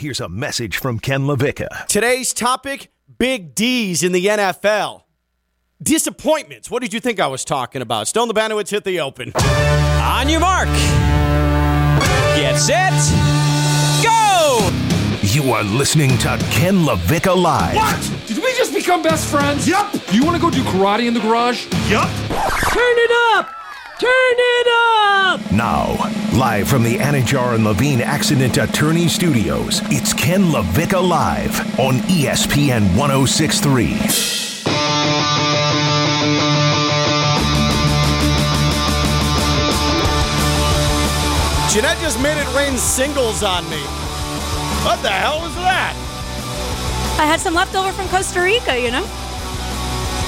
Here's a message from Ken LaVicka. Today's topic big D's in the NFL. Disappointments. What did you think I was talking about? Stone the Banowitz hit the open. On your mark. Get set. Go! You are listening to Ken LaVicka Live. What? Did we just become best friends? Yep. Do you want to go do karate in the garage? Yup. Turn it up! Turn it up! Now, live from the Anidjar and Levine Accident Attorney Studios, it's Ken LaVicka Live on ESPN 1063. Jeanette just made it rain singles on me. What the hell was that? I had some leftover from Costa Rica, you know?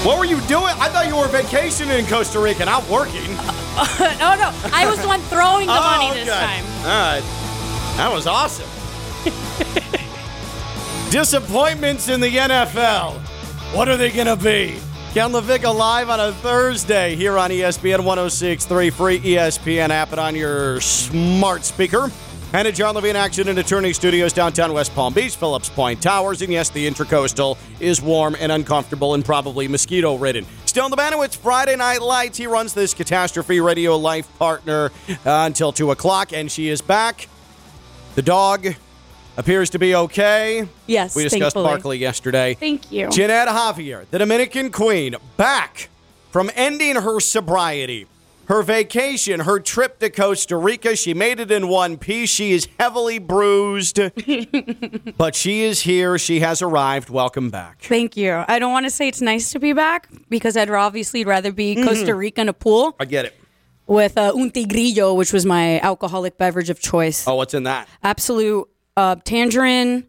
What were you doing? I thought you were vacationing in Costa Rica, not working. oh, no. I was the one throwing the money Oh, this okay. time. All right. That was awesome. Disappointments in the NFL. What are they going to be? Ken LaVicka live on a Thursday here on ESPN 1063, free ESPN app and on your smart speaker. And at John Levine Action and Attorney Studios, downtown West Palm Beach, Phillips Point Towers. And yes, the Intracoastal is warm and uncomfortable and probably mosquito ridden. Still in the Banowitz Friday Night Lights. He runs this Catastrophe Radio Life partner uh, until 2 o'clock, and she is back. The dog appears to be okay. Yes, We discussed thankfully. Barkley yesterday. Thank you. Jeanette Javier, the Dominican Queen, back from ending her sobriety. Her vacation, her trip to Costa Rica, she made it in one piece. She is heavily bruised, but she is here. She has arrived. Welcome back. Thank you. I don't want to say it's nice to be back because I'd obviously rather be Mm-hmm. Costa Rica in a pool I get it. with uh, un tigrillo, which was my alcoholic beverage of choice. Oh, what's in that? Absolut uh, tangerine,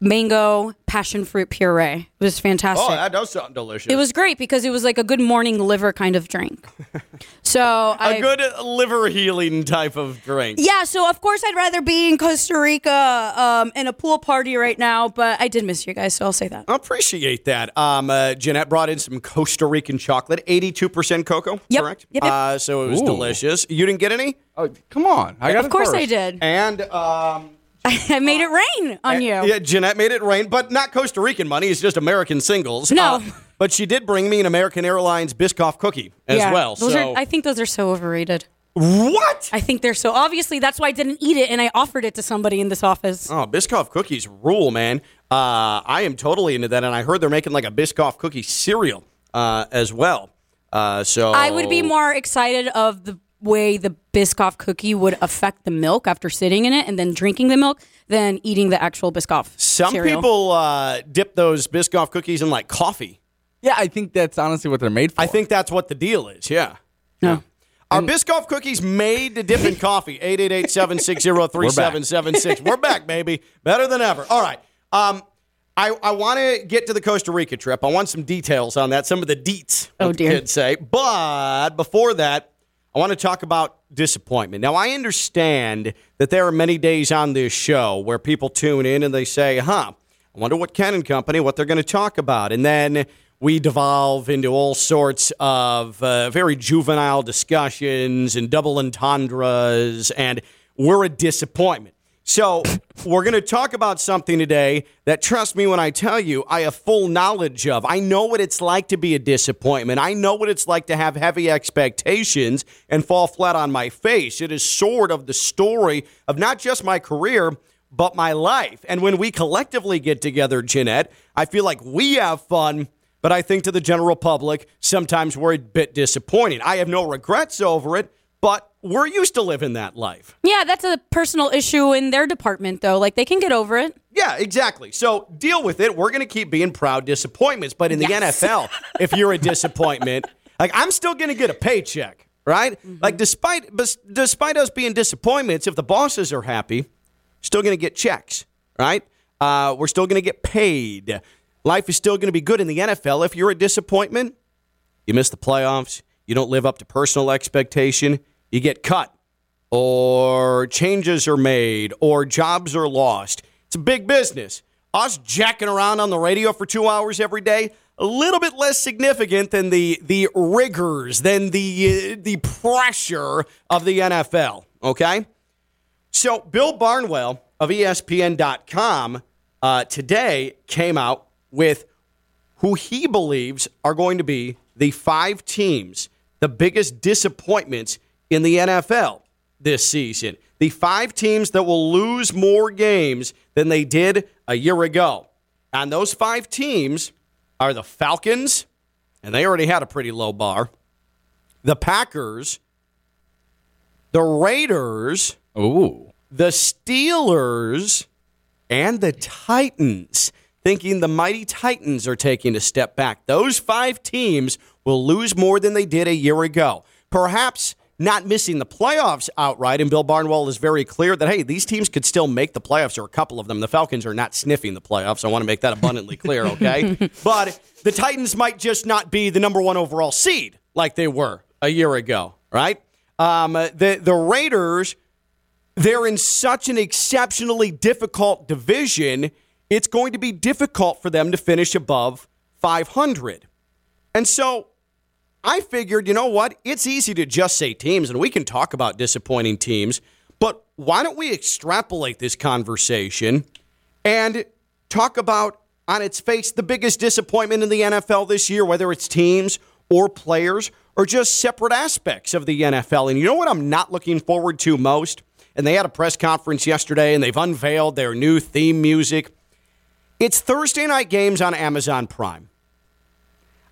mango, passion fruit puree. It was fantastic. Oh, that does sound delicious. it was great because it was like a good morning liver kind of drink. So a I, good liver healing type of drink. Yeah, so of course I'd rather be in Costa Rica um, in a pool party right now, but I did miss you guys, so I'll say that. I appreciate that. Um, uh, Jeanette brought in some Costa Rican chocolate, 82% cocoa, Yep. correct? Yep, yep. Uh, so it was Ooh. delicious. You didn't get any? Oh, come on. I got Of it course first. I did. And um, I made it rain on you. Yeah, Jeanette made it rain, but not Costa Rican money. It's just American singles. No. Uh, but she did bring me an American Airlines Biscoff cookie as Yeah, well. Those so are, I think those are so overrated. what? I think they're so obviously that's why I didn't eat it and I offered it to somebody in this office. Oh, Biscoff cookies rule, man. Uh, I am totally into that, and I heard they're making like a Biscoff cookie cereal uh, as well. Uh, so I would be more excited of the way the Biscoff cookie would affect the milk after sitting in it and then drinking the milk than eating the actual Biscoff. Some cereal. people uh, dip those Biscoff cookies in like coffee. Yeah, I think that's honestly what they're made for. I think that's what the deal is. Yeah. No. Are Biscoff cookies made to dip in coffee? 888-760-3776. We're back, baby. Better than ever. All right. Um, I, I want to get to the Costa Rica trip. I want some details on that, some of the deets, Oh, what the dear. kids say. But before that, I want to talk about disappointment. Now, I understand that there are many days on this show where people tune in and they say, huh, I wonder what Ken and Company, what they're going to talk about. And then we devolve into all sorts of uh, very juvenile discussions and double entendres, and we're a disappointment. So, we're going to talk about something today that, trust me when I tell you, I have full knowledge of. I know what it's like to be a disappointment. I know what it's like to have heavy expectations and fall flat on my face. It is sort of the story of not just my career, but my life. And when we collectively get together, Jeanette, I feel like we have fun. But I think to the general public, sometimes we're a bit disappointing. I have no regrets over it, but we're used to living that life. Yeah, that's a personal issue in their department though. Like they can get over it. Yeah, exactly. So deal with it. We're going to keep being proud disappointments. But in the Yes. NFL, if you're a disappointment, like I'm still going to get a paycheck, right? Like despite despite us being disappointments, if the bosses are happy, still going to get checks, right? Uh, we're still going to get paid. Life is still going to be good in the NFL. If you're a disappointment, you miss the playoffs, you don't live up to personal expectation, you get cut, or changes are made, or jobs are lost. It's a big business. Us jacking around on the radio for two hours every day, a little bit less significant than the the rigors, than the uh, the pressure of the NFL. Okay. So Bill Barnwell of ESPN.com uh, today came out with who he believes are going to be the five teams, the biggest disappointments in the NFL this season. The five teams that will lose more games than they did a year ago. And those five teams are the Falcons, and they already had a pretty low bar, the Packers, the Raiders, Ooh. the Steelers, and the Titans, thinking the mighty Titans are taking a step back. Those five teams will lose more than they did a year ago. Perhaps not missing the playoffs outright, and Bill Barnwell is very clear that, hey, these teams could still make the playoffs, or a couple of them. The Falcons are not sniffing the playoffs. I want to make that abundantly clear, okay? but the Titans might just not be the number one overall seed like they were a year ago, right? Um, the, the Raiders they're in such an exceptionally difficult division, it's going to be difficult for them to finish above 500. And so I figured, you know what? It's easy to just say teams, and we can talk about disappointing teams, but why don't we extrapolate this conversation and talk about, on its face, the biggest disappointment in the NFL this year, whether it's teams or players or just separate aspects of the NFL? And you know what I'm not looking forward to most? And they had a press conference yesterday and they've unveiled their new theme music. It's Thursday night games on Amazon Prime.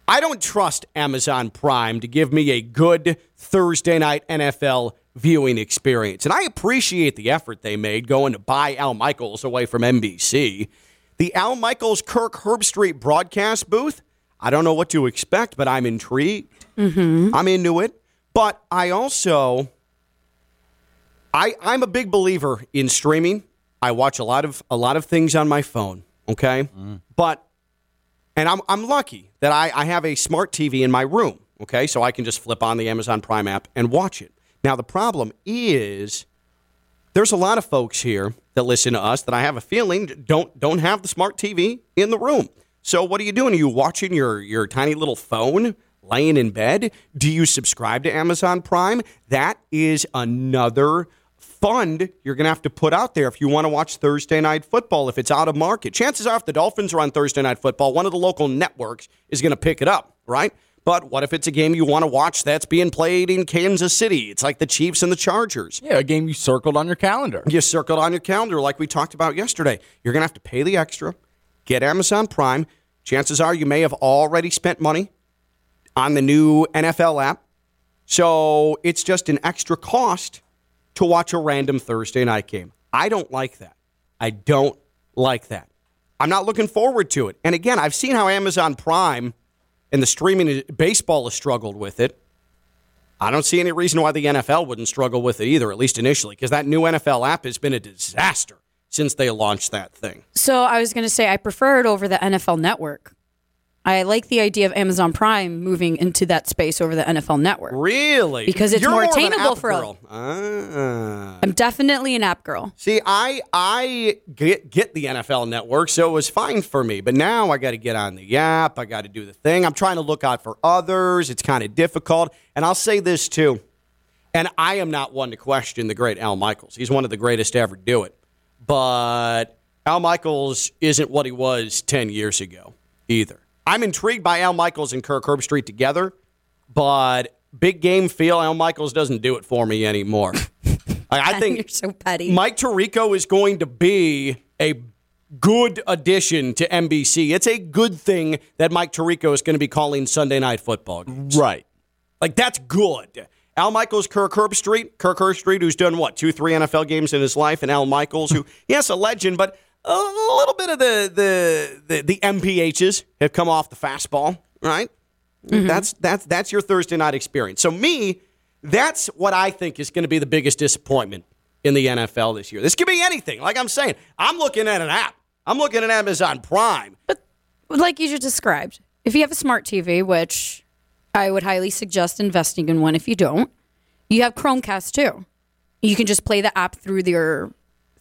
I don't trust Amazon Prime to give me a good Thursday night NFL viewing experience. And I appreciate the effort they made going to buy Al Michaels away from NBC. The Al Michaels Kirk Herbstreit broadcast booth, I don't know what to expect, but I'm intrigued. Mm-hmm. I'm into it. But I also I, I'm a big believer in streaming. I watch a lot of a lot of things on my phone. Okay, mm. but and I'm I'm lucky that I, I have a smart TV in my room. Okay, so I can just flip on the Amazon Prime app and watch it. Now the problem is there's a lot of folks here that listen to us that I have a feeling don't don't have the smart TV in the room. So what are you doing? Are you watching your your tiny little phone laying in bed? Do you subscribe to Amazon Prime? That is another fund you're going to have to put out there if you want to watch Thursday night football if it's out of market. Chances are if the Dolphins are on Thursday night football, one of the local networks is going to pick it up, right? But what if it's a game you want to watch that's being played in Kansas City? It's like the Chiefs and the Chargers. Yeah, a game you circled on your calendar. You circled on your calendar like we talked about yesterday. You're going to have to pay the extra, get Amazon Prime. Chances are you may have already spent money on the new NFL app. So it's just an extra cost to watch a random Thursday night game. I don't like that. I don't like that. I'm not looking forward to it. And again, I've seen how Amazon Prime and the streaming baseball has struggled with it. I don't see any reason why the NFL wouldn't struggle with it either, at least initially, because that new NFL app has been a disaster since they launched that thing. So I was going to say I prefer it over the NFL Network. I like the idea of Amazon Prime moving into that space over the NFL Network. Really? Because it's You're more an attainable for a- girl. Ah. I'm definitely an app girl. See, I I get get the NFL network, so it was fine for me. But now I got to get on the app. I got to do the thing. I'm trying to look out for others. It's kind of difficult. And I'll say this too. And I am not one to question the great Al Michaels. He's one of the greatest to ever do it. But Al Michaels isn't what he was 10 years ago either. I'm intrigued by Al Michaels and Kirk Herbstreit together, but big game feel, Al Michaels doesn't do it for me anymore. I I think You're so petty. Mike Tirico is going to be a good addition to NBC. It's a good thing that Mike Tirico is going to be calling Sunday night football. games. Right. Like that's good. Al Michaels, Kirk Herbstreit, Kirk Herbstreit, who's done what two, three NFL games in his life, and Al Michaels, who yes, a legend, but a little bit of the the the, the MPHs have come off the fastball, right? Mm-hmm. That's that's that's your Thursday night experience. So me, that's what I think is going to be the biggest disappointment in the NFL this year. This could be anything. Like I'm saying, I'm looking at an app. I'm looking at Amazon Prime. But like you just described, if you have a smart TV, which I would highly suggest investing in one if you don't, you have Chromecast too. You can just play the app through your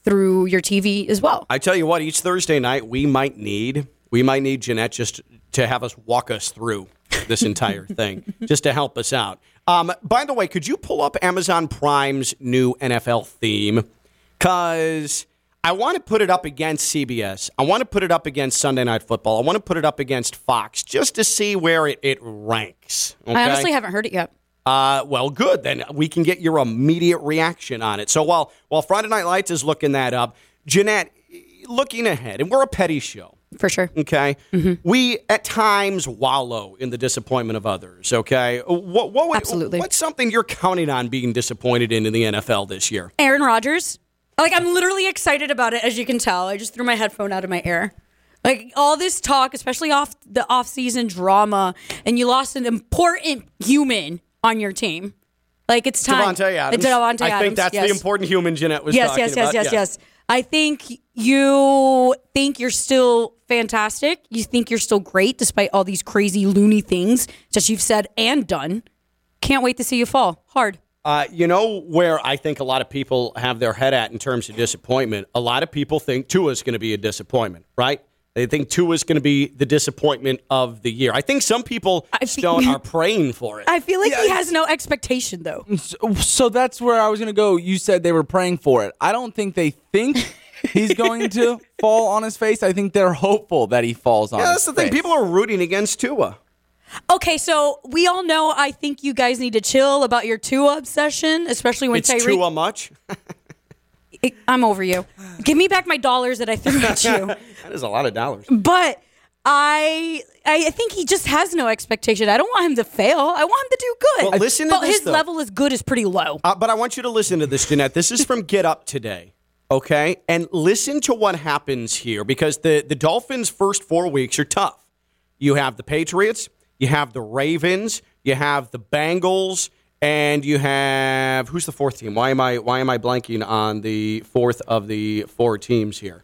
through your TV as well. I tell you what, each Thursday night we might need we might need Jeanette just to have us walk us through this entire thing, just to help us out. Um, by the way, could you pull up Amazon Prime's new NFL theme? Because I want to put it up against CBS. I want to put it up against Sunday Night Football. I want to put it up against Fox just to see where it, it ranks. Okay? I honestly haven't heard it yet. Uh, well, good. Then we can get your immediate reaction on it. So while while Friday Night Lights is looking that up, Jeanette, looking ahead, and we're a petty show. For sure. Okay, we at times wallow in the disappointment of others. Okay, what, what would- Absolutely. What's something you're counting on being disappointed in in the NFL this year? Aaron Rodgers. Like I'm literally excited about it, as you can tell. I just threw my headphone out of my ear. Like all this talk, especially off the off-season drama, and you lost an important human on your team. Like it's time. Davante Adams. Davante I Adams. think that's yes. the important human Jeanette was Yes, talking yes, yes, about. yes, yes. I think you think you're still fantastic. You think you're still great despite all these crazy loony things that you've said and done. Can't wait to see you fall hard. Uh, you know where I think a lot of people have their head at in terms of disappointment? A lot of people think Tua's going to be a disappointment, right? They think Tua's going to be the disappointment of the year. I think some people I fe- Stone are praying for it. I feel like he has no expectation though. So, so that's where I was going to go. You said they were praying for it. I don't think they think he's going to fall on his face. I think they're hopeful that he falls on yeah, his that's the thing. face. People are rooting against Tua. Okay, so we all know I think you guys need to chill about your Tua obsession, especially when It's Tyreek. Tua much. I'm over you. Give me back my dollars that I threw at you. that is a lot of dollars. But I I think he just has no expectation. I don't want him to fail. I want him to do good. Well, listen to but this, his though. level is good is pretty low. Uh, but I want you to listen to this, Jeanette. This is from Get Up today, okay? And listen to what happens here because the, the Dolphins' first four weeks are tough. You have the Patriots, you have the Ravens, you have the Bengals, and you have who's the fourth team? Why am I why am I blanking on the fourth of the four teams here?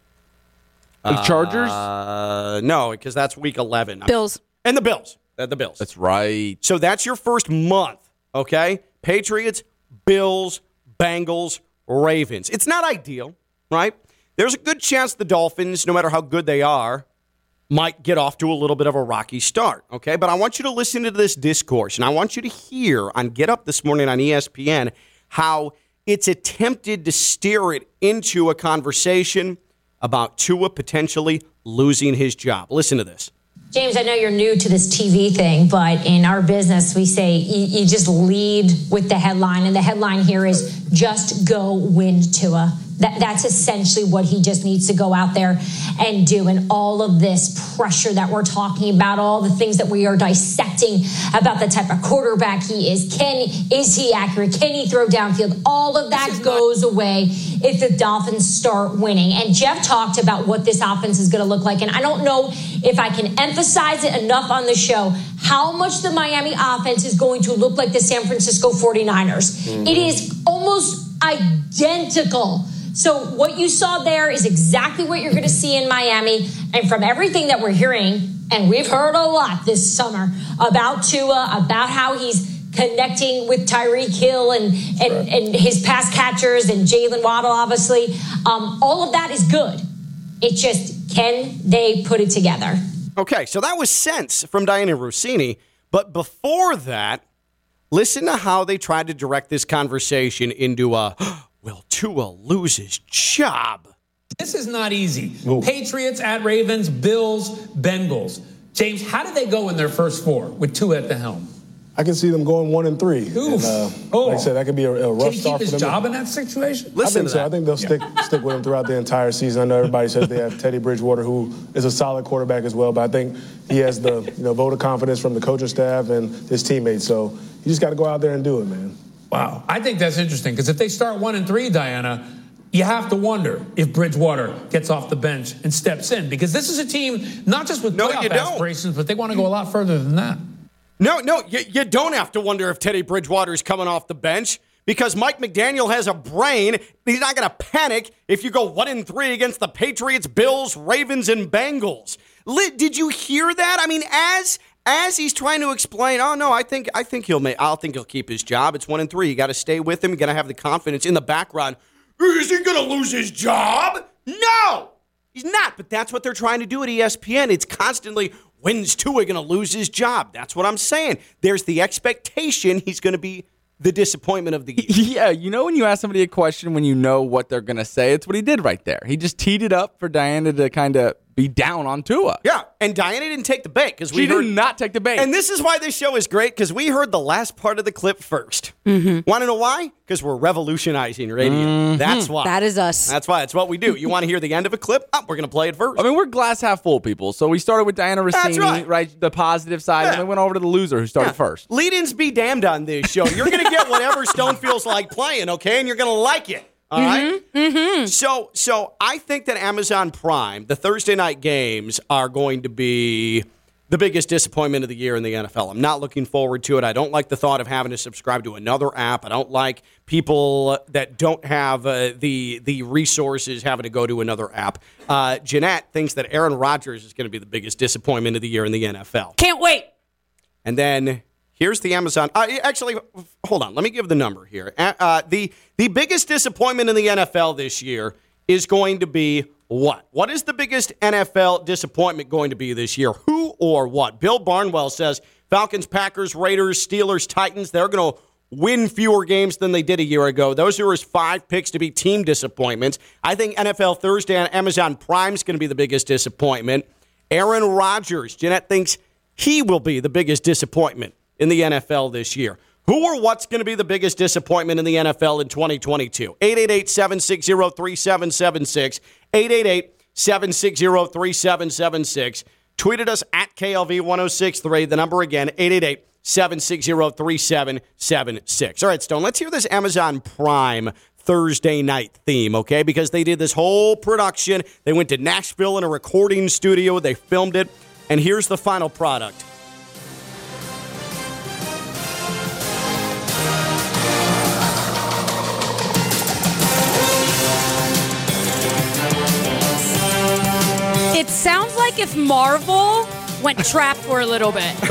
The Chargers? Uh, no, because that's week eleven. Bills. and the Bills. Uh, the Bills. that's right. So that's your first month, okay? Patriots, Bills, Bengals, Ravens. It's not ideal, right? There's a good chance the Dolphins, no matter how good they are, might get off to a little bit of a rocky start, okay? But I want you to listen to this discourse, and I want you to hear on Get Up this morning on ESPN how it's attempted to steer it into a conversation about Tua potentially losing his job. Listen to this. James, I know you're new to this TV thing, but in our business, we say you, you just lead with the headline, and the headline here is "Just go win Tua." That, that's essentially what he just needs to go out there and do. And all of this pressure that we're talking about, all the things that we are dissecting about the type of quarterback he is. Can is he accurate? Can he throw downfield? All of that goes away if the Dolphins start winning. And Jeff talked about what this offense is going to look like. And I don't know if I can emphasize it enough on the show how much the Miami offense is going to look like the San Francisco 49ers. It is almost identical. So what you saw there is exactly what you're going to see in Miami. And from everything that we're hearing, and we've heard a lot this summer about Tua, about how he's connecting with Tyreek Hill and, and, and his pass catchers and Jaylen Waddle, obviously. Um, all of that is good. It's just, can they put it together? Okay, so that was sense from Dianna Russini. But before that, listen to how they tried to direct this conversation into a will Tua lose his job? This is not easy. Patriots at Ravens, Bills, Bengals. James, how did they go in their first four with two at the helm? I can see them going one and three. Oof. And, uh, Oh. Like I said, that could be a, a rough Can he keep start his for them. job in that situation? I Listen think to so. that. I think they'll stick stick with him throughout the entire season. I know everybody says they have Teddy Bridgewater, who is a solid quarterback as well, but I think he has the you know vote of confidence from the coaching staff and his teammates. So you just got to go out there and do it, man. Wow. I think that's interesting because if they start one and three, Dianna, you have to wonder if Bridgewater gets off the bench and steps in because this is a team not just with No, playoff you don't. aspirations, but they want to go a lot further than that. No, no, you, you don't have to wonder if Teddy Bridgewater is coming off the bench because Mike McDaniel has a brain. He's not going to panic if you go one and three against the Patriots, Bills, Ravens, and Bengals. Did you hear that? I mean, as as he's trying to explain, oh no, I think I think he'll make. I think he'll keep his job. It's one and three. You got to stay with him. You got to have the confidence in the background. Is he going to lose his job? No, he's not. But that's what they're trying to do at ESPN. It's constantly when's Tua going to lose his job? That's what I'm saying. There's the expectation he's going to be the disappointment of the year. Yeah, you know when you ask somebody a question when you know what they're gonna say, it's what he did right there. He just teed it up for Dianna to kind of be down on Tua. Yeah, and Dianna didn't take the bait because we She heard did not take the bait. And this is why this show is great because we heard the last part of the clip 1st Mm-hmm. Want to know why? Because we're revolutionizing radio. Mm-hmm. That's why. That is us. That's why. That's what we do. You want to hear the end of a clip? Oh, we're going to play it first. I mean, we're glass half full people. So we started with Dianna Russini, right. The positive side, Yeah. and then we went over to the loser who started first. Lead-ins be damned on this show. You're going to get whatever Stone feels like playing, okay? And you're going to like it. All right? Mm-hmm. So, so I think that Amazon Prime, the Thursday night games, are going to be the biggest disappointment of the year in the NFL. I'm not looking forward to it. I don't like the thought of having to subscribe to another app. I don't like people that don't have uh, the the resources having to go to another app. Uh, Jeanette thinks that Aaron Rodgers is going to be the biggest disappointment of the year in the NFL. Can't wait. And then here's the Amazon. Uh, actually, hold on. Let me give the number here. Uh, the the biggest disappointment in the NFL this year is going to be what? What is the biggest NFL disappointment going to be this year? Who or what? Bill Barnwell says Falcons, Packers, Raiders, Steelers, Titans. They're going to win fewer games than they did a year ago. Those are his five picks to be team disappointments. I think NFL Thursday on Amazon Prime is going to be the biggest disappointment. Aaron Rodgers. Jeanette thinks he will be the biggest disappointment in the NFL this year. Who or what's going to be the biggest disappointment in the NFL in 2022? 888 760 3776. 888 760 3776. Tweeted us at KLV 1063. The number again, 888 760 3776. All right, Stone, let's hear this Amazon Prime Thursday night theme, okay? Because they did this whole production. They went to Nashville in a recording studio, they filmed it, and here's the final product. It sounds like if Marvel went trap for a little bit.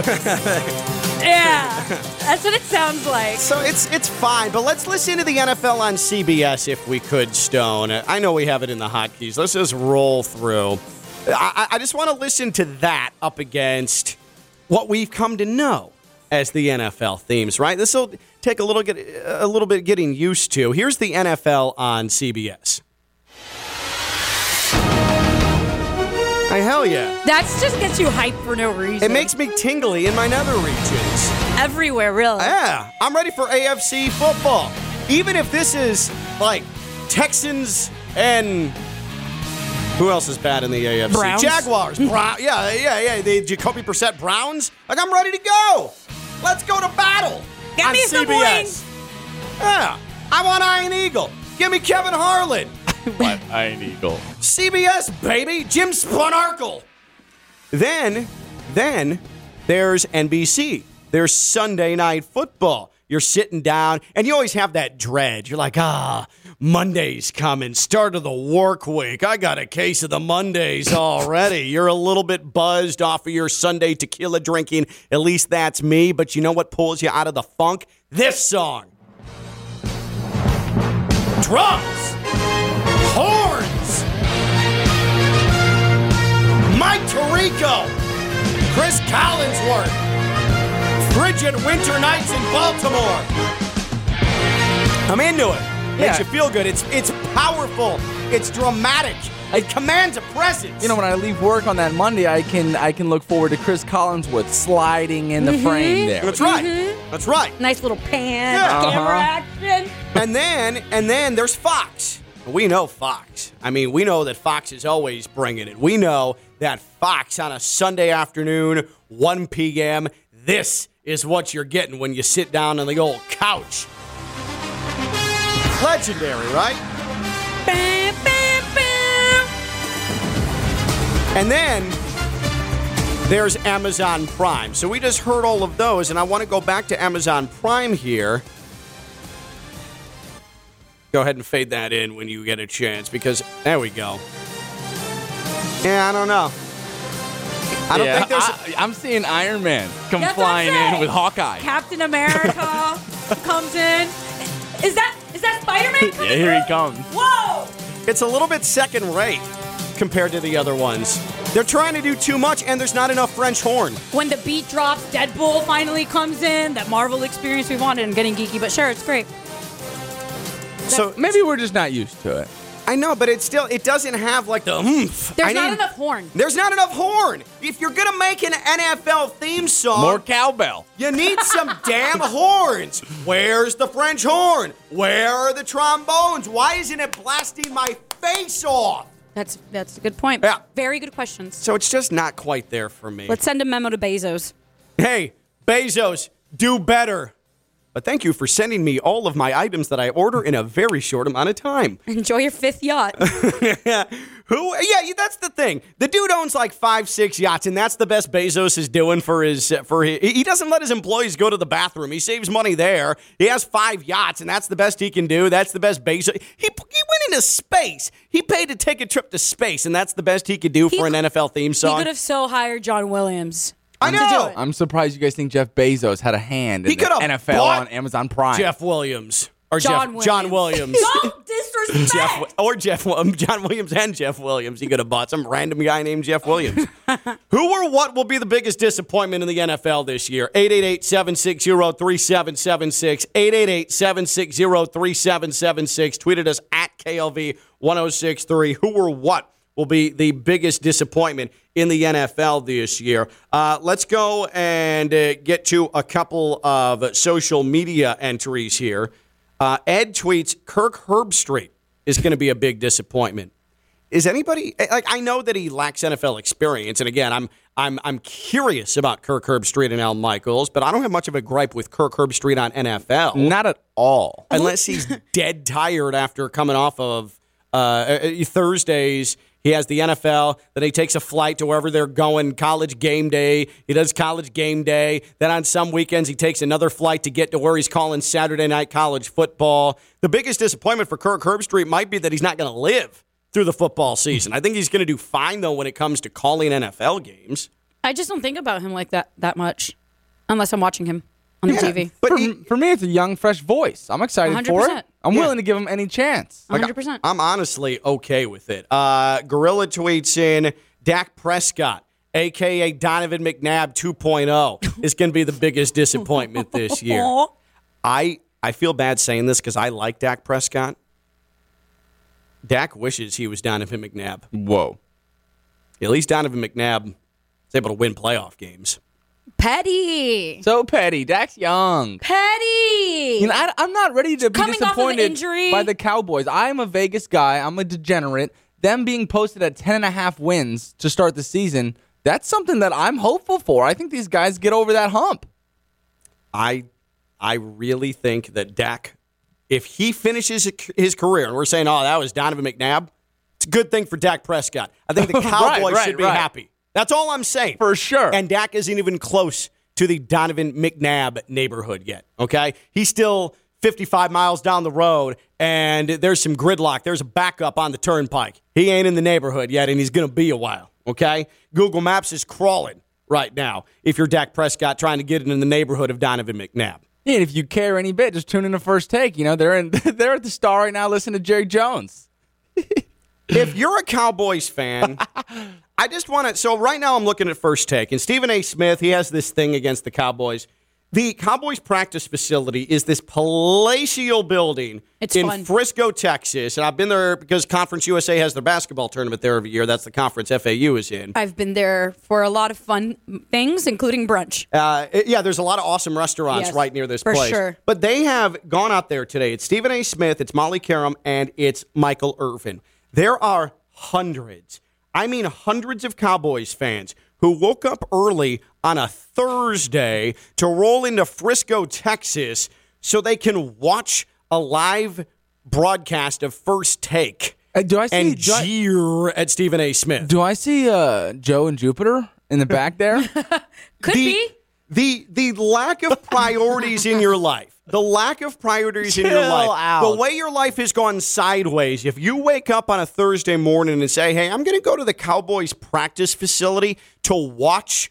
yeah, that's what it sounds like. So it's it's fine, but let's listen to the NFL on CBS if we could, Stone. I know we have it in the hotkeys. Let's just roll through. I, I just want to listen to that up against what we've come to know as the NFL themes. Right? This will take a little get a little bit getting used to. Here's the NFL on CBS. Hell yeah! That just gets you hyped for no reason. It makes me tingly in my nether regions. everywhere, really. Yeah, I'm ready for AFC football. Even if this is like Texans and who else is bad in the AFC? Browns. Jaguars. Brown, yeah, yeah, yeah. The Jacoby Brissett Browns. Like I'm ready to go. Let's go to battle. Get on me some CBS. wings. Yeah, I want Iron Eagle. Give me Kevin Harlan. What? Iron Eagle. CBS, baby. Jim Spanarkel. Then, then there's NBC. There's Sunday Night Football. You're sitting down, and you always have that dread. You're like, ah, Monday's coming. Start of the work week. I got a case of the Mondays already. You're a little bit buzzed off of your Sunday tequila drinking. At least that's me. But you know what pulls you out of the funk? This song. Drums, Mike Tirico, Cris Collinsworth, frigid winter nights in Baltimore. I'm into it. Makes Yeah. you feel good. It's it's powerful. It's dramatic. It commands a presence. You know, when I leave work on that Monday, I can I can look forward to Cris Collinsworth sliding in the frame there. that's right. That's right. Nice little pan, Yeah. camera Uh-huh. action. and then and then there's Fox. We know Fox. I mean, we know that Fox is always bringing it. We know that Fox on a Sunday afternoon, 1 p.m. This is what you're getting when you sit down on the old couch. Legendary, right? Bam, bam, bam. And then there's Amazon Prime. So we just heard all of those, and I want to go back to Amazon Prime here. Go ahead and fade that in when you get a chance, because there we go. Yeah, I don't know. I don't Yeah, think there's. I, am seeing Iron Man come That's flying in with Hawkeye. Captain America comes in. Is that is that Spider Man? Yeah, here he comes. Whoa! it's a little bit second rate compared to the other ones. They're trying to do too much, and there's not enough French horn. When the beat drops, Deadpool finally comes in. That Marvel experience we wanted. I'm getting geeky, but sure, it's great. So Maybe we're just not used to it. I know, but it still it doesn't have like the oomph. There's I not need- enough horn. There's not enough horn. If you're gonna make an NFL theme song, More cowbell. You need some damn horns. Where's the French horn? Where are the trombones? Why isn't it blasting my face off? That's that's a good point. Yeah. Very good questions. So it's just not quite there for me. Let's send a memo to Bezos. hey, Bezos, do better. But thank you for sending me all of my items that I order in a very short amount of time. Enjoy your fifth yacht. Who? Yeah, that's the thing. The dude owns like five, six yachts, and that's the best Bezos is doing for his uh, for his. He doesn't let his employees go to the bathroom. He saves money there. He has five yachts, and that's the best he can do. That's the best Bezos. He he went into space. He paid to take a trip to space, and that's the best he could do for an NFL theme song. he could have so hired John Williams. I to do know. it. I'm surprised you guys think Jeff Bezos had a hand in He the could've NFL bought on Amazon Prime. Jeff Williams or John Jeff John Williams. Don't disrespect. Jeff or Jeff um, John Williams and Jeff Williams. He could have bought some random guy named Jeff Williams. Who or what will be the biggest disappointment in the NFL this year? 888-760-3776. 888-760-3776. Tweeted us at KLV1063. Who or what will be the biggest disappointment in the NFL this year? Uh, let's go and uh, get to a couple of social media entries here. Uh, Ed tweets Kirk Herbstreit is going to be a big disappointment. Is anybody like I know that he lacks NFL experience, and again, I'm I'm I'm curious about Kirk Herbstreit and Al Michaels, but I don't have much of a gripe with Kirk Herbstreit on NFL, Not at all. unless he's dead tired after coming off of uh, uh, Thursdays. He has the NFL. Then he takes a flight to wherever they're going. College game day. He does college game day. Then on some weekends he takes another flight to get to where he's calling Saturday night college football. The biggest disappointment for Kirk Herbstreit might be that he's not going to live through the football season. I think he's going to do fine though when it comes to calling NFL games. I just don't think about him like that that much, unless I'm watching him on the TV. But for, he- for me, it's a young, fresh voice. I'm excited for 100%. it. I'm Yeah. willing to give him any chance. One hundred percent. I'm honestly okay with it. Uh, Gorilla tweets in Dak Prescott, aka Donovan McNabb 2.0, is going to be the biggest disappointment this year. I I feel bad saying this because I like Dak Prescott. Dak wishes he was Donovan McNabb. Whoa. At least Donovan McNabb is able to win playoff games. Petty. So petty. Dax young. Petty. You know, I, am not ready to be Coming off of disappointed injury. by the Cowboys. I'm a Vegas guy. I'm a degenerate. Them being posted at 10 and a half wins to start the season, that's something that I'm hopeful for. I think these guys get over that hump. I I really think that Dak, if he finishes his career, and we're saying, oh, that was Donovan McNabb, it's a good thing for Dak Prescott. I think the Right, Cowboys right, should be right. happy. That's all I'm saying. For sure. And Dak isn't even close to the Donovan McNabb neighborhood yet. Okay, he's still 55 miles down the road, and there's some gridlock. There's a backup on the turnpike. He ain't in the neighborhood yet, and he's going to be a while. Okay, Google Maps is crawling right now. If you're Dak Prescott trying to get in the neighborhood of Donovan McNabb. And if you care any bit, just tune in to First Take. You know, they're in they're at the star right now listening to Jerry Jones. if you're a Cowboys fan, I just want to. So right now, I'm looking at first take, and Stephen A. Smith, he has this thing against the Cowboys. The Cowboys practice facility is this palatial building It's in fun. Frisco, Texas, and I've been there because Conference USA has their basketball tournament there every year. That's the conference FAU is in. I've been there for a lot of fun things, including brunch. Uh, it- yeah, there's a lot of awesome restaurants Yes, right near this for place. sure. But they have gone out there today. It's Stephen A. Smith, it's Molly Qerim, and it's Michael Irvin. There are hundreds, I mean hundreds of Cowboys fans who woke up early on a Thursday to roll into Frisco, Texas, so they can watch a live broadcast of First Take Uh, do I see? and do, I, jeer at Stephen A. Smith. do I see uh, Joe and Jupiter in the back there? Could the, be. The the lack of priorities in your life. The lack of priorities in your life. out. The way your life has gone sideways. If you wake up on a Thursday morning and say, "Hey, I'm going to go to the Cowboys practice facility to watch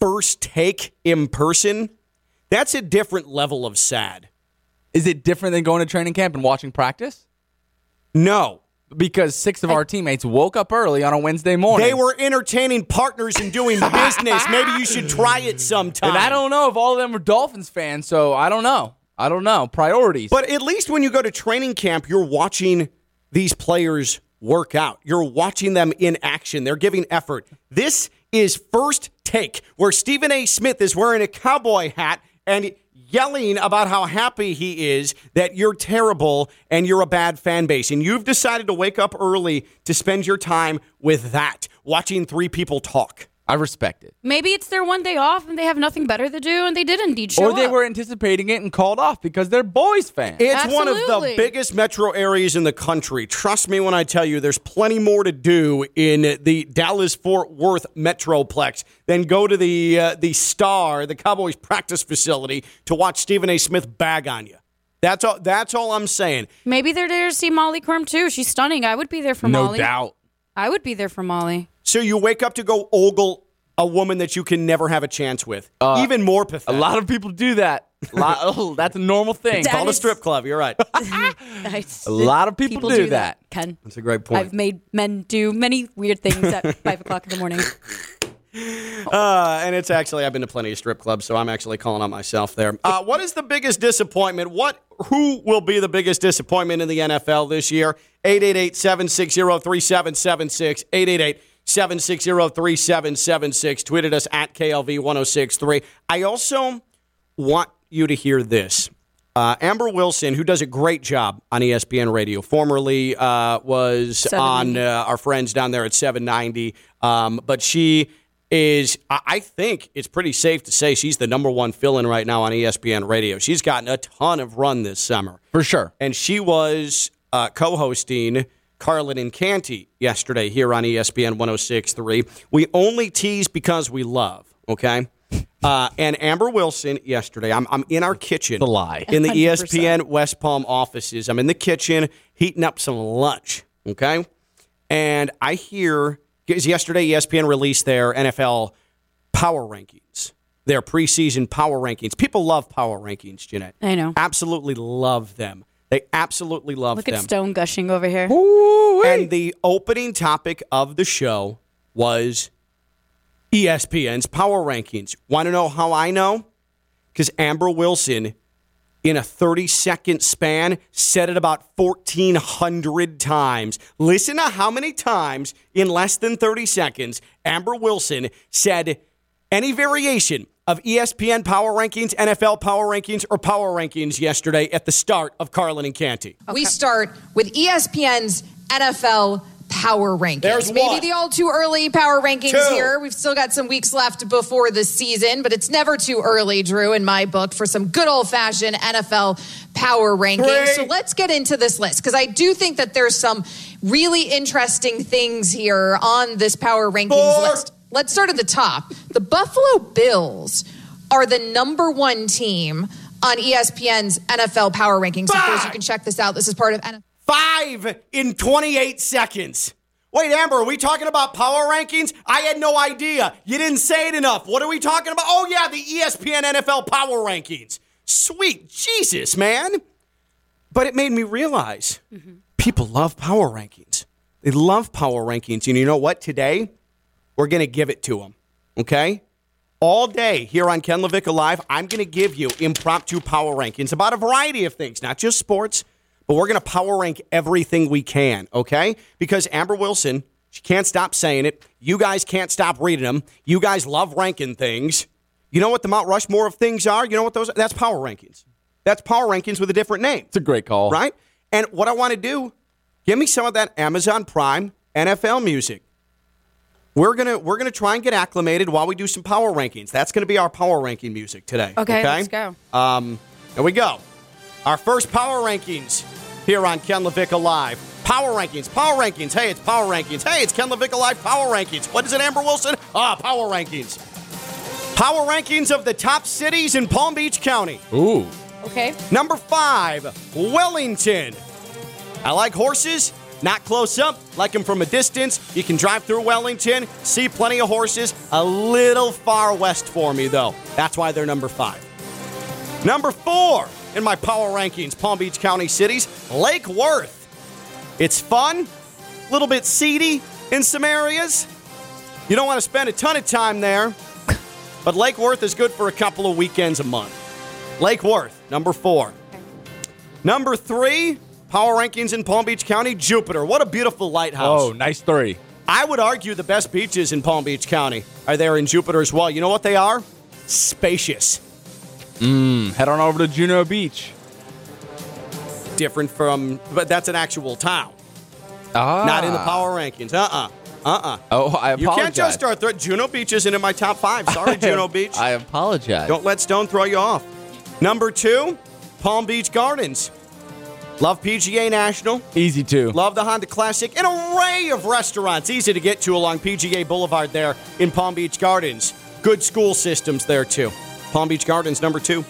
first take in person," that's a different level of sad. Is it different than going to training camp and watching practice? No. Because six of our teammates woke up early on a Wednesday morning. They were entertaining partners and doing business. Maybe you should try it sometime. and I don't know if all of them were Dolphins fans, so I don't know. I don't know. Priorities. But at least when you go to training camp, you're watching these players work out. You're watching them in action. They're giving effort. This is first take, where Stephen A. Smith is wearing a cowboy hat and yelling about how happy he is that you're terrible and you're a bad fan base. And you've decided to wake up early to spend your time with that, watching three people talk. I respect it. Maybe it's their one day off and they have nothing better to do, and they did indeed show or they up. were anticipating it and called off because they're boys fans. It's one of the biggest metro areas in the country. Trust me when I tell you, there's plenty more to do in the Dallas Fort Worth metroplex than go to the uh, the Star, the Cowboys practice facility, to watch Stephen A. Smith bag on you. That's all. That's all I'm saying. Maybe they're there to see Molly Qerim too. She's stunning. I would be there for no Molly. doubt. I would be there for Molly. So you wake up to go ogle a woman that you can never have a chance with. Uh, Even more pathetic. A lot of people do that. Lot, oh, that's a normal thing. That Called a is- strip club. You're right. A lot of people do that. Ken. That's a great point. I've made men do many weird things at five o'clock in the morning. Uh, and it's actually I've been to plenty of strip clubs, so I'm actually calling on myself there. Uh, what is the biggest disappointment? What who will be the biggest disappointment in the NFL this year? 888-760-3776. 888-760-3776. Tweeted us at KLV1063. I also want you to hear this. Uh, Amber Wilson, who does a great job on ESPN Radio, formerly uh, was on uh, our friends down there at 790. Um, but she is, I I think it's pretty safe to say she's the number one fill in right now on ESPN Radio. She's gotten a ton of run this summer. For sure. And she was uh, co hosting Carlin and Canty yesterday here on ESPN 1063. We only tease because we love, okay? Uh, and Amber Wilson yesterday, I'm, I'm in our kitchen. The lie. In the E 100%. ESPN West Palm offices. I'm in the kitchen heating up some lunch, okay? And I hear, because yesterday ESPN released their NFL power rankings, their preseason power rankings. People love power rankings, Jeanette. I know. Absolutely love them. They absolutely love Look them. Look at Stone gushing over here. And the opening topic of the show was ESPN's power rankings. Want to know how I know? Because Amber Wilson, in a 30 second span, said it about 1,400 times. Listen to how many times in less than 30 seconds Amber Wilson said any variation of ESPN power rankings, NFL power rankings, or power rankings yesterday at the start of Carlin and Canty. We start with ESPN's NFL power rankings. There's Maybe one. the all too early power rankings Two. here. We've still got some weeks left before the season, but it's never too early, Drew, in my book, for some good old fashioned NFL power rankings. Three. So let's get into this list because I do think that there's some really interesting things here on this power rankings Four. list. Let's start at the top. The Buffalo Bills are the number one team on ESPN's NFL power rankings. Of course, you can check this out. This is part of NFL. Five in 28 seconds. Wait, Amber, are we talking about power rankings? I had no idea. You didn't say it enough. What are we talking about? Oh, yeah, the ESPN NFL power rankings. Sweet Jesus, man. But it made me realize people love power rankings. They love power rankings. And you know what? Today, we're going to give it to them. Okay? All day here on Ken LaVicka Live, I'm going to give you impromptu power rankings about a variety of things, not just sports, but we're going to power rank everything we can, okay? Because Amber Wilson, she can't stop saying it. You guys can't stop reading them. You guys love ranking things. You know what the Mount Rushmore of things are? You know what those are? That's power rankings. That's power rankings with a different name It's a great call. right? And what I want to do, give me some of that Amazon Prime NFL music. We're gonna we're gonna try and get acclimated while we do some power rankings. That's gonna be our power ranking music today. Okay, okay? let's go. Um, here we go. Our first power rankings here on Ken LaVicka Live. Power rankings, power rankings. Hey, it's power rankings. Hey, it's Ken LaVicka Live power rankings. What is it, Amber Wilson? Ah, power rankings. Power rankings of the top cities in Palm Beach County. Ooh. Okay. Number five, Wellington. I like horses, not close up, like them from a distance. You can drive through Wellington, see plenty of horses. A little far west for me, though. That's why they're number five. Number four in my power rankings, Palm Beach County cities, Lake Worth. It's fun, a little bit seedy in some areas. You don't want to spend a ton of time there, but Lake Worth is good for a couple of weekends a month. Lake Worth, number four. Number three, power rankings in Palm Beach County, Jupiter. What a beautiful lighthouse. Oh, nice three. I would argue the best beaches in Palm Beach County are there in Jupiter as well. You know what they are? Spacious. Mm, head on over to Juno Beach. Different from, but that's an actual town. Ah. Not in the power rankings. Uh uh-uh. uh. Oh, I apologize. You can't just start throwing. Juno Beach isn't in my top five. Sorry, Juno Beach. I apologize. Don't let Stone throw you off. Number two, Palm Beach Gardens. Love PGA National. Easy to. Love the Honda Classic. An array of restaurants. Easy to get to along PGA Boulevard there in Palm Beach Gardens. Good school systems there, too. Palm Beach Gardens, number two.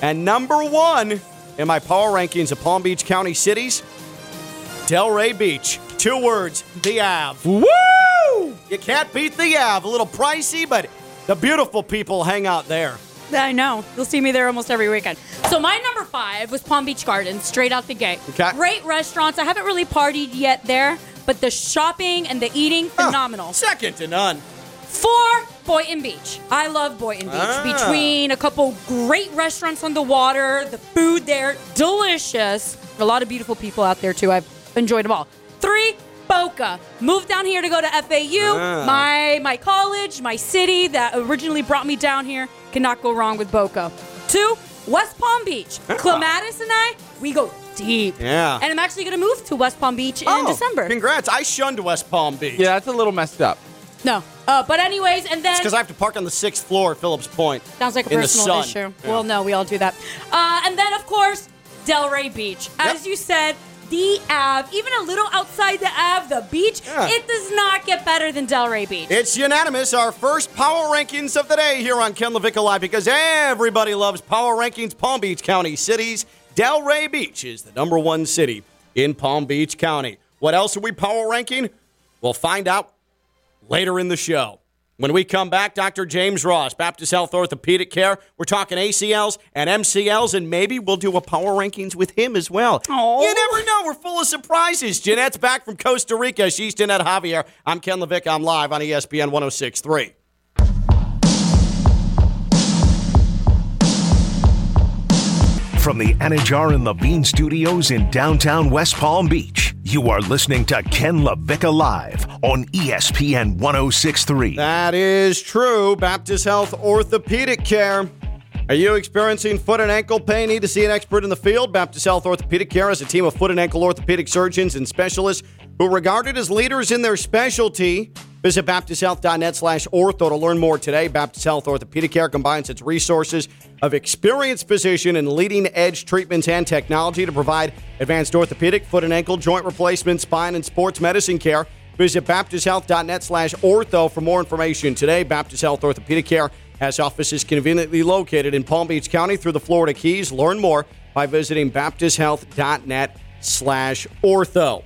And number one in my power rankings of Palm Beach County cities, Delray Beach. Two words, the Ave. Woo! You can't beat the Ave. A little pricey, but the beautiful people hang out there. I know. You'll see me there almost every weekend. So my number five was Palm Beach Gardens, straight out the gate. Okay. Great restaurants. I haven't really partied yet there, but the shopping and the eating, phenomenal. Second to none. Four, Boynton Beach. I love Boynton Beach. Ah. Between a couple great restaurants on the water, the food there, delicious. A lot of beautiful people out there too. I've enjoyed them all. Three, Boca. Moved down here to go to FAU. Ah. My my college, my city that originally brought me down here. Cannot go wrong with Boca. Two, West Palm Beach. Clematis and I, we go deep. Ah. Yeah. And I'm actually going to move to West Palm Beach in Oh, December. Congrats. I shunned West Palm Beach. Yeah, that's a little messed up. No. Uh, but anyways, and then because I have to park on the sixth floor at Phillips Point. Sounds like a personal issue. Yeah. Well, no, we all do that. Uh, and then, of course, Delray Beach. As Yep. you said, the Ave, even a little outside the Ave, the beach, Yeah. it does not get better than Delray Beach. It's unanimous, our first power rankings of the day here on Ken LaVicka Live because everybody loves power rankings. Palm Beach County cities. Delray Beach is the number one city in Palm Beach County. What else are we power ranking? We'll find out later in the show. When we come back, Dr. James Ross, Baptist Health Orthopedic Care. We're talking ACLs and MCLs, and maybe we'll do a power rankings with him as well. Aw. You never know. We're full of surprises. Jeanette's back from Costa Rica. She's Jeanette Javier. I'm Ken LaVicka. I'm live on ESPN 1063. From the Anidjar and Levine Studios in downtown West Palm Beach, you are listening to Ken LaVicka Live on ESPN 1063. That is true. Baptist Health Orthopedic Care. Are you experiencing foot and ankle pain? Need to see an expert in the field? Baptist Health Orthopedic Care is a team of foot and ankle orthopedic surgeons and specialists who are regarded as leaders in their specialty. Visit baptisthealth.net slash ortho to learn more today. Baptist Health Orthopedic Care combines its resources of experienced physician and leading edge treatments and technology to provide advanced orthopedic, foot and ankle, joint replacement, spine, and sports medicine care. Visit baptisthealth.net slash ortho for more information today. Baptist Health Orthopedic Care has offices conveniently located in Palm Beach County through the Florida Keys. Learn more by visiting baptisthealth.net slash ortho.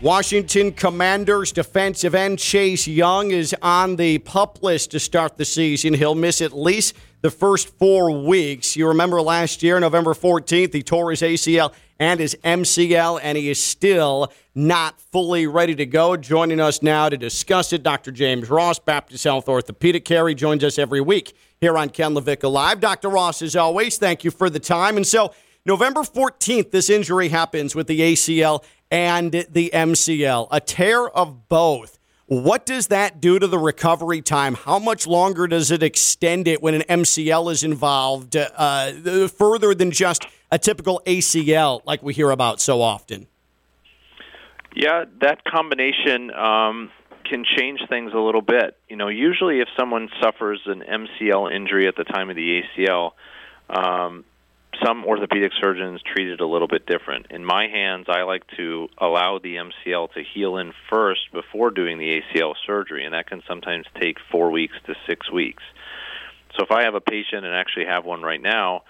Washington Commanders defensive end Chase Young is on the pup list to start the season. He'll miss at least the first four weeks. You remember last year, November 14th, he tore his ACL and his MCL, and he is still not fully ready to go. Joining us now to discuss it, Dr. James Ross, Baptist Health Orthopedic Care. He joins us every week here on Ken LaVicka Live. Dr. Ross, as always, thank you for the time. And so, November 14th, this injury happens with the ACL and the MCL, a tear of both. What does that do to the recovery time? How much longer does it extend it when an MCL is involved, uh, further than just a typical ACL like we hear about so often? Yeah, that combination um, can change things a little bit. You know, usually if someone suffers an MCL injury at the time of the ACL, um, some orthopedic surgeons treat it a little bit different. In my hands, I like to allow the MCL to heal in first before doing the ACL surgery, and that can sometimes take four weeks to six weeks. So if I have a patient and actually have one right now,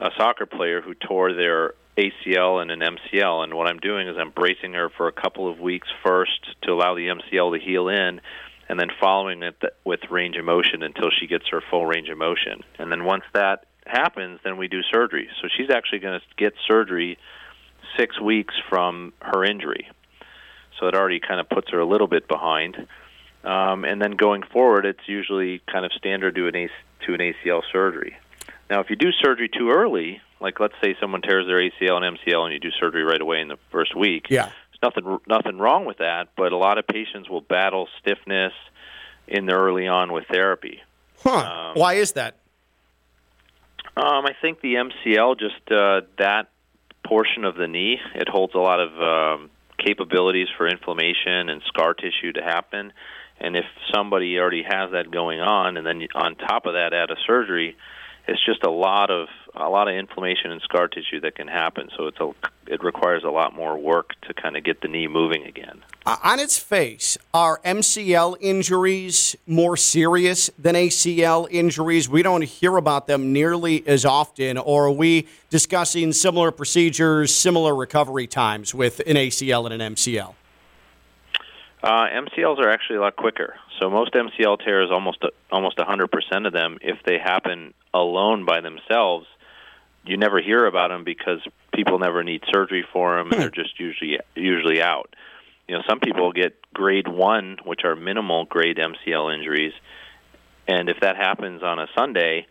a soccer player who tore their ACL and an MCL, and what I'm doing is I'm bracing her for a couple of weeks first to allow the MCL to heal in, and then following it th- with range of motion until she gets her full range of motion. And then once that happens, then we do surgery. So she's actually going to get surgery six weeks from her injury. so it already kind of puts her a little bit behind. Um, and then going forward, it's usually kind of standard to an AC, to an ACL surgery. Now, if you do surgery too early, like let's say someone tears their ACL and MCL, and you do surgery right away in the first week, Yeah. there's nothing nothing wrong with that. But a lot of patients will battle stiffness in the early on with therapy. Huh. Why is that? Um, I think the MCL, just uh, that portion of the knee, it holds a lot of um, capabilities for inflammation and scar tissue to happen. And if somebody already has that going on, and then on top of that, add a surgery, it's just a lot of a lot of inflammation and scar tissue that can happen. So it's a it requires a lot more work to kind of get the knee moving again. Uh, on its face, are MCL injuries more serious than ACL injuries? We don't hear about them nearly as often, or are we discussing similar procedures, similar recovery times with an ACL and an MCL? Uh, MCLs are actually a lot quicker. So most MCL tears, almost almost 100% of them, if they happen alone by themselves, you never hear about them because people never need surgery for them, and they're just usually usually out. You know, some people get grade one, which are minimal grade MCL injuries, and if that happens on a Sunday,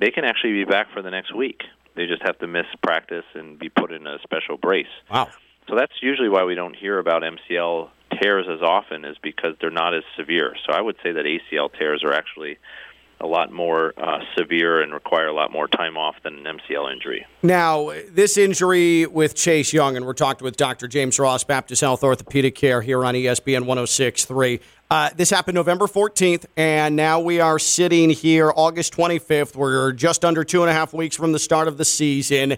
they can actually be back for the next week. They just have to miss practice and be put in a special brace. Wow. So that's usually why we don't hear about MCL tears as often, is because they're not as severe. So I would say that ACL tears are actually a lot more uh, severe and require a lot more time off than an MCL injury. Now, this injury with Chase Young, and we're talking with Dr. James Ross, Baptist Health Orthopedic Care here on ESPN 1063. Uh, this happened November 14th, and now we are sitting here August 25th. We're just under two and a half weeks from the start of the season.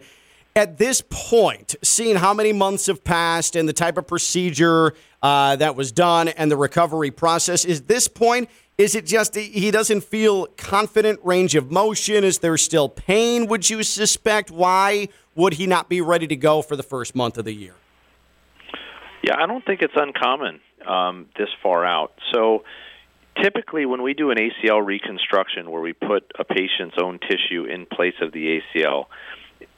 At this point, seeing how many months have passed and the type of procedure uh, that was done and the recovery process, is this point, is it just he doesn't feel confident range of motion? Is there still pain, would you suspect? Why would he not be ready to go for the first month of the year? Yeah, I don't think it's uncommon um, this far out. So typically, when we do an ACL reconstruction where we put a patient's own tissue in place of the ACL,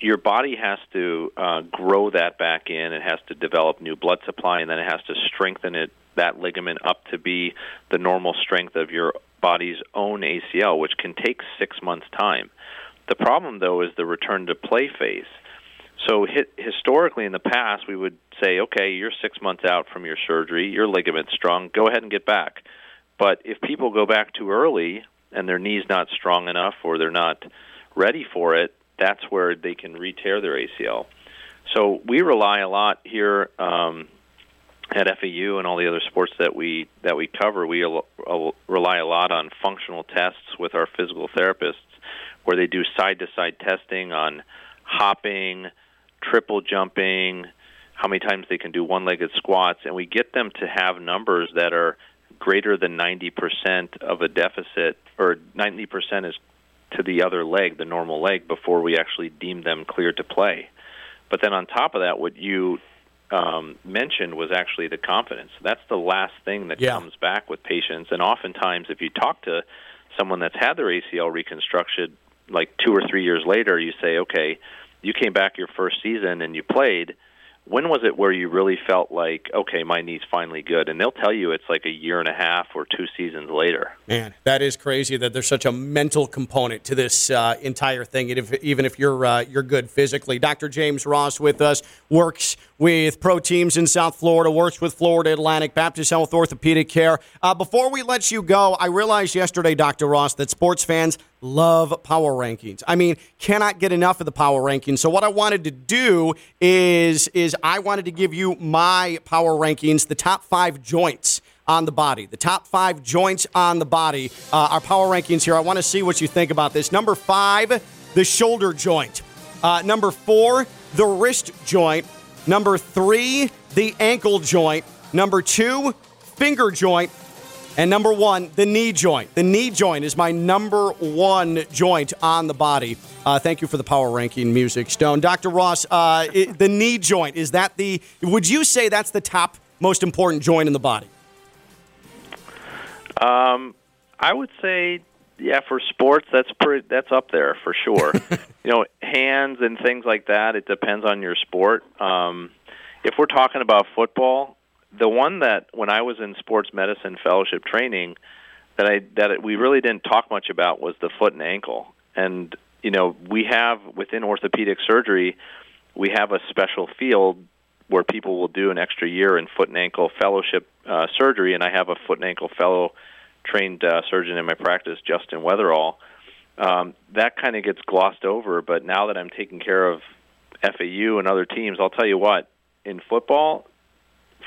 your body has to uh, grow that back in. It has to develop new blood supply, and then it has to strengthen it that ligament up to be the normal strength of your body's own ACL, which can take six months' time. The problem, though, is the return to play phase. So, historically in the past, we would say, okay, you're six months out from your surgery, your ligament's strong, go ahead and get back. But if people go back too early and their knee's not strong enough or they're not ready for it, that's where they can re-tear their ACL. So we rely a lot here um, at FAU and all the other sports that we that we cover. We al- al- rely a lot on functional tests with our physical therapists, where they do side-to-side testing on hopping, triple jumping, how many times they can do one-legged squats, and we get them to have numbers that are greater than 90% of a deficit, or 90% is to the other leg, the normal leg, before we actually deem them clear to play. But then on top of that, what you um, mentioned was actually the confidence. That's the last thing that Yeah. comes back with patients. And oftentimes, if you talk to someone that's had their ACL reconstructed, like two or three years later, you say, okay, you came back your first season and you played. When was it where you really felt like, okay, my knee's finally good? And they'll tell you it's like a year and a half or two seasons later. Man, that is crazy that there's such a mental component to this uh, entire thing. If, even if you're uh, you're good physically, Dr. James Ross with us works with pro teams in South Florida, works with Florida Atlantic Baptist Health Orthopedic Care. Uh, before we let you go, I realized yesterday, Dr. Ross, that sports fans love power rankings. I mean, cannot get enough of the power rankings. So what I wanted to do is is I wanted to give you my power rankings, the top five joints on the body. The top five joints on the body. Uh, our power rankings here. I want to see what you think about this. Number five, the shoulder joint. Uh, number four, the wrist joint. Number three, the ankle joint. Number two, finger joint. And number one, the knee joint. The knee joint is my number one joint on the body. Uh, thank you for the power ranking music, Stone. Dr. Ross, uh, it, the knee joint, is that the, would you say that's the top most important joint in the body? Um, I would say, yeah, for sports, that's pretty, that's up there for sure. you know, hands and things like that. It depends on your sport. Um, if we're talking about football, the one that when I was in sports medicine fellowship training, that I that we really didn't talk much about was the foot and ankle. And you know, we have within orthopedic surgery, we have a special field where people will do an extra year in foot and ankle fellowship uh, surgery, and I have a foot and ankle fellow trained uh, surgeon in my practice, Justin Weatherall. Um, that kind of gets glossed over, but now that I'm taking care of FAU and other teams, I'll tell you what, in football,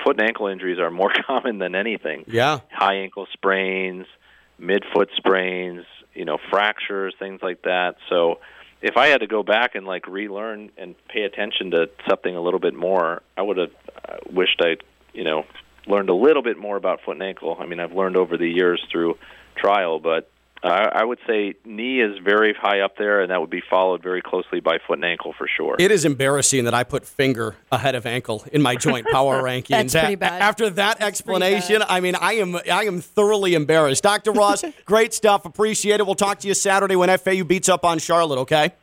foot and ankle injuries are more common than anything. Yeah. High ankle sprains, midfoot sprains, you know, fractures, things like that. So if I had to go back and like relearn and pay attention to something a little bit more, I would have uh, wished I'd, you know, learned a little bit more about foot and ankle. I mean, I've learned over the years through trial, but I, I would say knee is very high up there, and that would be followed very closely by foot and ankle for sure. It is embarrassing that I put finger ahead of ankle in my joint power rankings. That's pretty bad. After that explanation, I mean, I am I am thoroughly embarrassed. Dr. Ross, great stuff. Appreciate it. We'll talk to you Saturday when FAU beats up on Charlotte. Okay.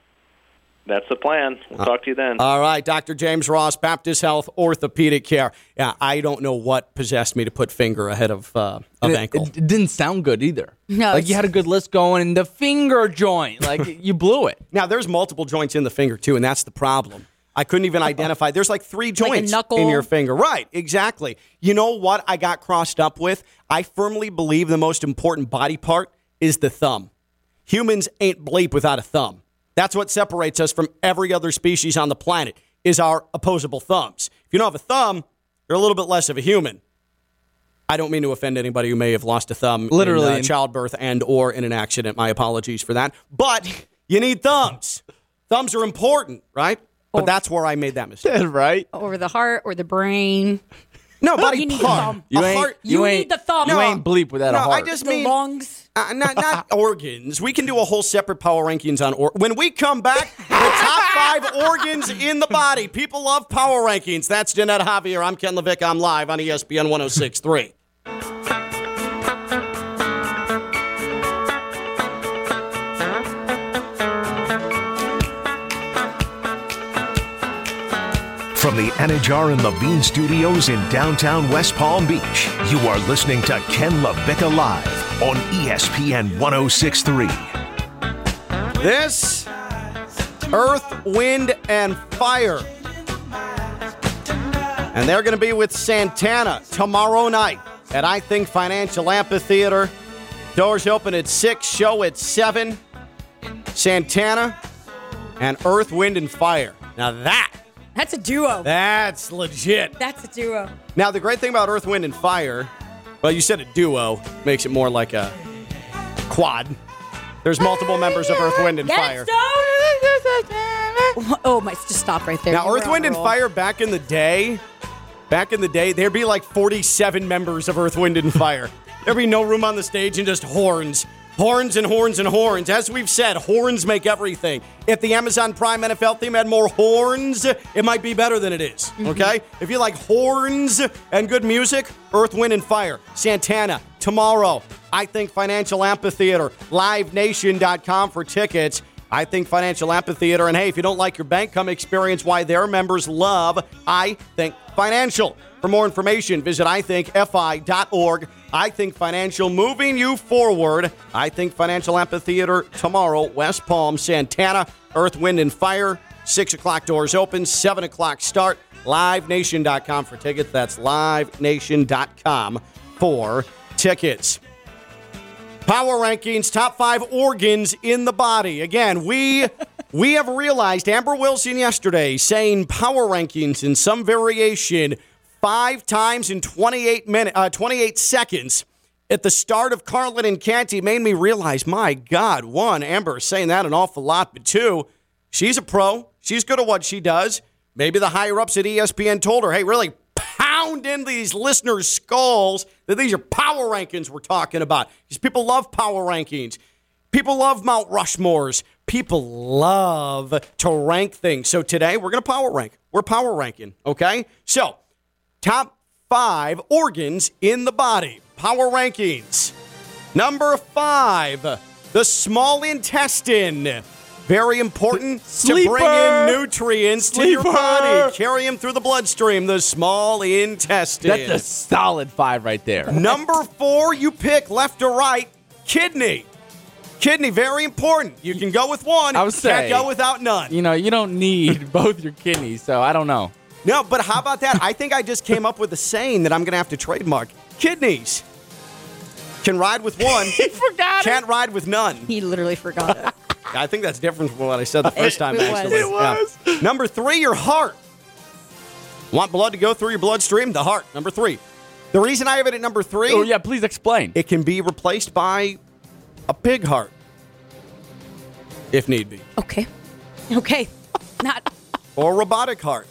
That's the plan. We'll talk to you then. All right, Dr. James Ross, Baptist Health Orthopedic Care. Yeah, I don't know what possessed me to put finger ahead of uh, of it, ankle. It, it didn't sound good either. No, like you had a good list going, and the finger joint, like you blew it. Now, there's multiple joints in the finger, too, and that's the problem. I couldn't even identify. There's like three joints knuckle. in your finger. Right, exactly. You know what I got crossed up with? I firmly believe the most important body part is the thumb. Humans ain't bleep without a thumb. That's what separates us from every other species on the planet is our opposable thumbs. If you don't have a thumb, you're a little bit less of a human. I don't mean to offend anybody who may have lost a thumb Literally. in uh, childbirth and or in an accident. My apologies for that. But you need thumbs. Thumbs are important, right? But that's where I made that mistake. right? Over the heart or the brain. No, body You need part. the thumb. You A ain't. heart- you, You ain't. need the thumb. You No. ain't bleep without no, a heart. I just The mean lungs. Uh, not not organs. We can do a whole separate power rankings on or- when we come back. the top five organs in the body. People love power rankings. That's Jeanette Javier. I'm Ken LaVicka. I'm live on ESPN 106.3. From the Anidjar and Levine Studios in downtown West Palm Beach, you are listening to Ken LaVicka Live on ESPN 1063. This Earth, Wind, and Fire. And they're going to be with Santana tomorrow night at I Think Financial Amphitheater. Doors open at 6, show at 7. Santana and Earth, Wind, and Fire. Now that, That's a duo. that's legit. That's a duo. Now, the great thing about Earth, Wind, and Fire, well, you said a duo, makes it more like a quad. There's multiple members of Earth, Wind, and Get Fire. Oh, my, just stop right there. Now, You were Earth, on Wind, a and roll. Fire back in the day, back in the day, there'd be like 47 members of Earth, Wind, and Fire. There'd be no room on the stage and just horns. Horns and horns and horns. As we've said, horns make everything. If the Amazon Prime NFL theme had more horns, it might be better than it is, mm-hmm. Okay? If you like horns and good music, Earth, Wind, and Fire. Santana, tomorrow. I think Financial Amphitheater. LiveNation.com for tickets. I think Financial Amphitheater. And hey, if you don't like your bank, come experience why their members love I Think Financial. For more information, visit ithinkfi.org. I Think Financial, moving you forward. I Think Financial Amphitheater tomorrow, West Palm, Santana, Earth, Wind, and Fire. 6 o'clock doors open, 7 o'clock start. LiveNation.com for tickets. That's LiveNation.com for tickets. Power rankings, top five organs in the body. Again, we we have realized Amber Wilson yesterday saying power rankings in some variation five times in 28 minutes, uh, 28 seconds at the start of Carlin and Canty made me realize, my God, one, Amber is saying that an awful lot, but two, she's a pro. She's good at what she does. Maybe the higher ups at ESPN told her, hey, really pound into these listeners' skulls that these are power rankings we're talking about. Because people love power rankings. People love Mount Rushmores. People love to rank things. So today we're going to power rank. We're power ranking, okay? So, top five organs in the body. Power rankings. Number five, the small intestine. Very important to bring in nutrients to your body. Carry them through the bloodstream, the small intestine. That's a solid five right there. Number four, you pick left or right. Kidney. Kidney, very important. You can go with one. I would Can't go without none. You know, you don't need both your kidneys, so I don't know. No, but how about that? I think I just came up with a saying that I'm going to have to trademark. Kidneys can ride with one. He forgot Can't ride with none. He literally forgot it. I think that's different from what I said the first time. it was. actually. It was. Yeah. Number three, your heart. Want blood to go through your bloodstream? The heart. Number three. The reason I have it at number three. Oh yeah, please explain. It can be replaced by a pig heart, if need be, Okay. Okay. Not. or robotic heart.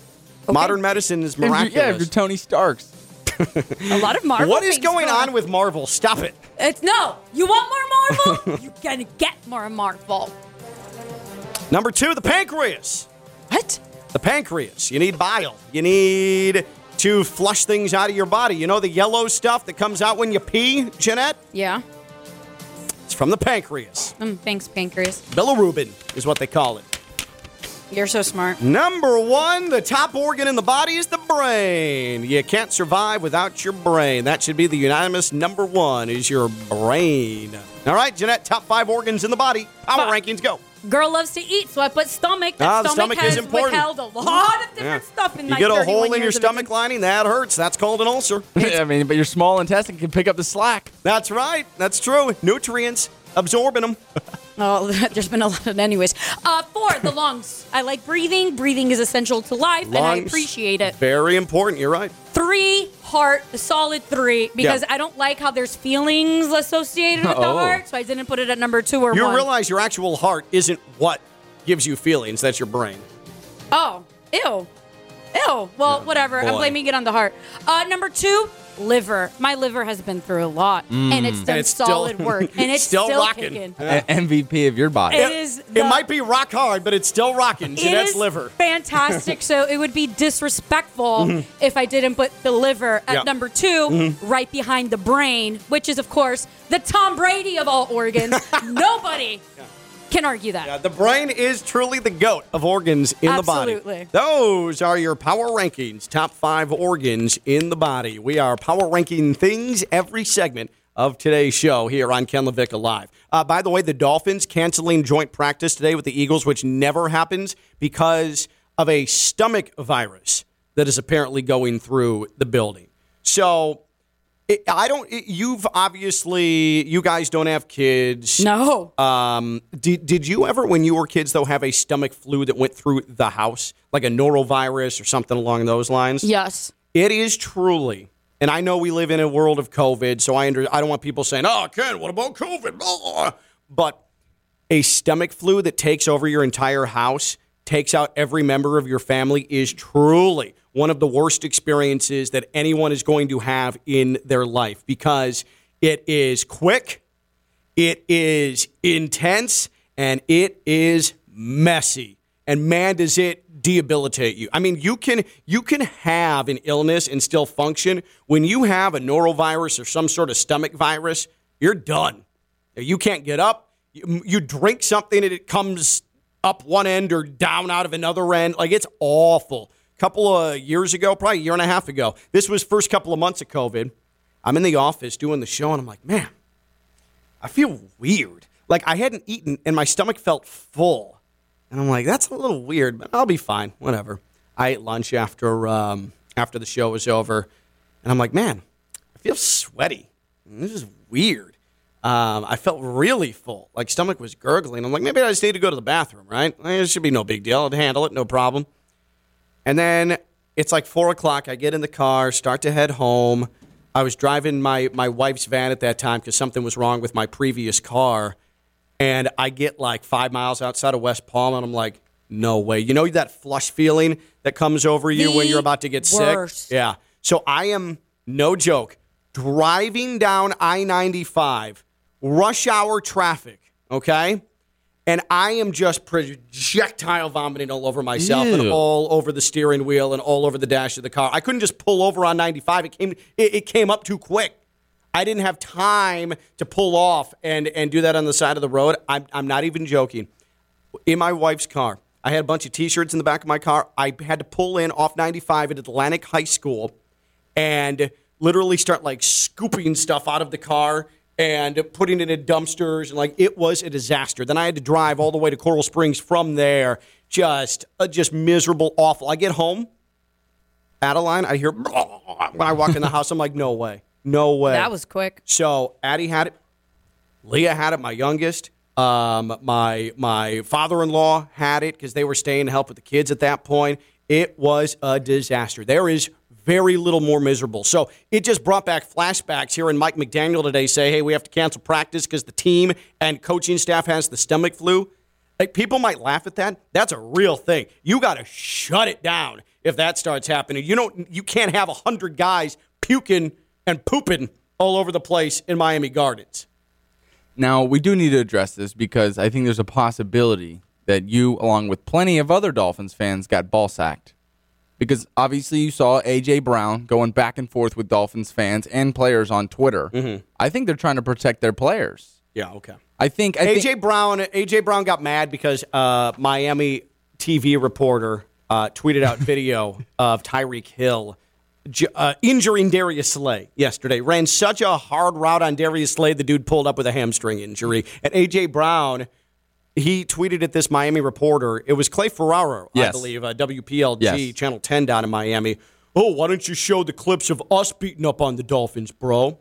Modern medicine is If miraculous. Yeah, if you're Tony Starks. A lot of Marvel. what is going on with Marvel? Stop it. It's no. You want more Marvel? You're gonna get more Marvel. Number two, the pancreas. What? The pancreas. You need bile. You need to flush things out of your body. You know the yellow stuff that comes out when you pee, Jeanette? Yeah. It's from the pancreas. Mm, thanks, pancreas. Bilirubin is what they call it. You're so smart. Number one, the top organ in the body is the brain. You can't survive without your brain. That should be the unanimous number one is your brain. All right, Jeanette, top five organs in the body. Power rankings go. Girl loves to eat, so I put stomach. That Ah, the stomach, stomach has is important. withheld a lot of different Yeah. stuff in You my get a hole in your stomach lining, that hurts. That's called an ulcer. I mean, but your small intestine can pick up the slack. That's right. That's true. Nutrients, absorbing them. Oh, there's been a lot of anyways. Uh, four, the lungs. I like breathing. Breathing is essential to life, and I appreciate it. Very important. You're right. Three, heart, a solid three, because Yeah. I don't like how there's feelings associated with the Oh. heart, so I didn't put it at number two or You one. You realize your actual heart isn't what gives you feelings. That's your brain. Oh, ew. Ew. Well, whatever. I'm blaming it on the heart. Uh, number two, liver. My liver has been through a lot, and it's Mm. done And it's still- solid work, and it's still still, rocking. kicking. A- MVP of your body. It is. It might be rock hard, but it's still rocking. It Jeanette's liver. fantastic. so it would be disrespectful if I didn't put the liver at Mm-hmm. Number 2 Mhm. right behind the brain, which is of course the Tom Brady of all organs. Nobody can argue that. Yeah, the brain is truly the goat of organs in Absolutely. the body. Those are your power rankings, top five organs in the body. We are power ranking things every segment of today's show here on Ken LaVicka Live. Uh, by the way, the Dolphins canceling joint practice today with the Eagles, which never happens because of a stomach virus that is apparently going through the building. So it, I don't. It, you've obviously, you guys don't have kids. No. Um. Did Did you ever, when you were kids, though, have a stomach flu that went through the house, like a norovirus or something along those lines? Yes. It is truly, and I know we live in a world of COVID, so I under, I don't want people saying, "Oh, Ken, what about COVID?" Blah. But a stomach flu that takes over your entire house, takes out every member of your family, is truly one of the worst experiences that anyone is going to have in their life because it is quick, it is intense, and it is messy. And man, does it debilitate you. I mean, you can you can have an illness and still function. When you have a norovirus or some sort of stomach virus, you're done. You can't get up. You, you drink something and it comes up one end or down out of another end. Like it's awful. Couple of years ago, probably a year and a half ago, this was first couple of months of COVID. I'm in the office doing the show and I'm like, man, I feel weird. Like I hadn't eaten and my stomach felt full. And I'm like, that's a little weird, but I'll be fine. Whatever. I ate lunch after um, after the show was over, and I'm like, man, I feel sweaty. This is weird. Um, I felt really full, like stomach was gurgling. I'm like, maybe I just need to go to the bathroom, right? It should be no big deal. I'd handle it, no problem. And then it's like four o'clock. I get in the car, start to head home. I was driving my my wife's van at that time because something was wrong with my previous car, and I get like five miles outside of West Palm, and I'm like, no way. You know that flush feeling that comes over you when you're about to get worst. sick? Yeah. So I am, no joke, driving down I 95, rush hour traffic, okay? And I am just projectile vomiting all over myself and all over the steering wheel and all over the dash of the car. I couldn't just pull over on 95. It came, it, it came up too quick. I didn't have time to pull off and, and do that on the side of the road. I'm, I'm not even joking. in my wife's car. I had a bunch of T-shirts in the back of my car. I had to pull in off 95 at Atlantic High School, and literally start like scooping stuff out of the car and putting it in dumpsters and like it was a disaster. Then I had to drive all the way to Coral Springs from there. Just uh, just miserable, awful. I get home, Adeline, I hear when I walk in the house. I'm like, no way, no way. That was quick. So Addie had it, Leah had it, my youngest. Um, my my father-in-law had it because they were staying to help with the kids at that point. It was a disaster. There is very little more miserable. So it just brought back flashbacks here. And Mike McDaniel today say, "Hey, we have to cancel practice because the team and coaching staff has the stomach flu." Like people might laugh at that. That's a real thing. You got to shut it down if that starts happening. You don't. You can't have a hundred guys puking and pooping all over the place in Miami Gardens. Now, we do need to address this because I think there's a possibility that you, along with plenty of other Dolphins fans, got ball sacked. Because obviously you saw A.J. Brown going back and forth with Dolphins fans and players on Twitter. Mm-hmm. I think they're trying to protect their players. Yeah, okay. I think I AJ think, Brown AJ Brown got mad because uh, Miami TV reporter uh, tweeted out video of Tyreek Hill uh, injuring Darius Slay yesterday. Ran such a hard route on Darius Slay, the dude pulled up with a hamstring injury. And AJ Brown, he tweeted at this Miami reporter. It was Clay Ferraro, I believe, uh, WPLG Yes. Channel 10 down in Miami. Oh, why don't you show the clips of us beating up on the Dolphins, bro?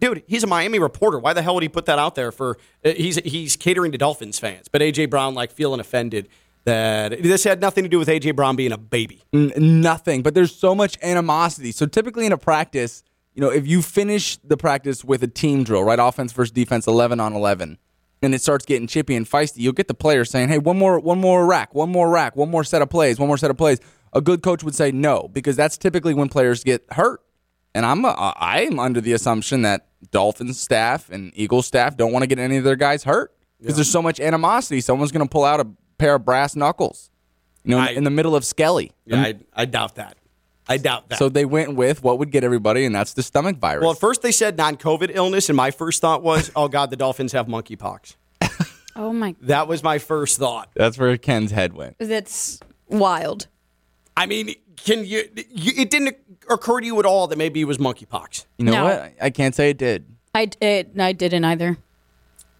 Dude, he's a Miami reporter. Why the hell would he put that out there for? Uh, he's he's catering to Dolphins fans, but AJ Brown like feeling offended that this had nothing to do with AJ Brown being a baby. N- nothing. But there's so much animosity. So typically in a practice, you know, if you finish the practice with a team drill, right, offense versus defense, eleven on eleven, and it starts getting chippy and feisty, you'll get the players saying, "Hey, one more, one more rack, one more rack, one more set of plays, one more set of plays." A good coach would say no because that's typically when players get hurt. And I'm I'm under the assumption that Dolphins staff and Eagles staff don't want to get any of their guys hurt because there's so much animosity. Someone's going to pull out a pair of brass knuckles, you know, I- in the middle of Skelly. Yeah, I, I doubt that. I doubt that. So they went with what would get everybody, and that's the stomach virus. well, at first they said non-COVID illness, and my first thought was, oh god, the Dolphins have monkeypox. Oh my, That was my first thought. that's where Ken's head went. that's wild. I mean, can you, you? It didn't occur to you at all that maybe it was monkeypox. You know No. what? I- I can't say it did. I it, I didn't either.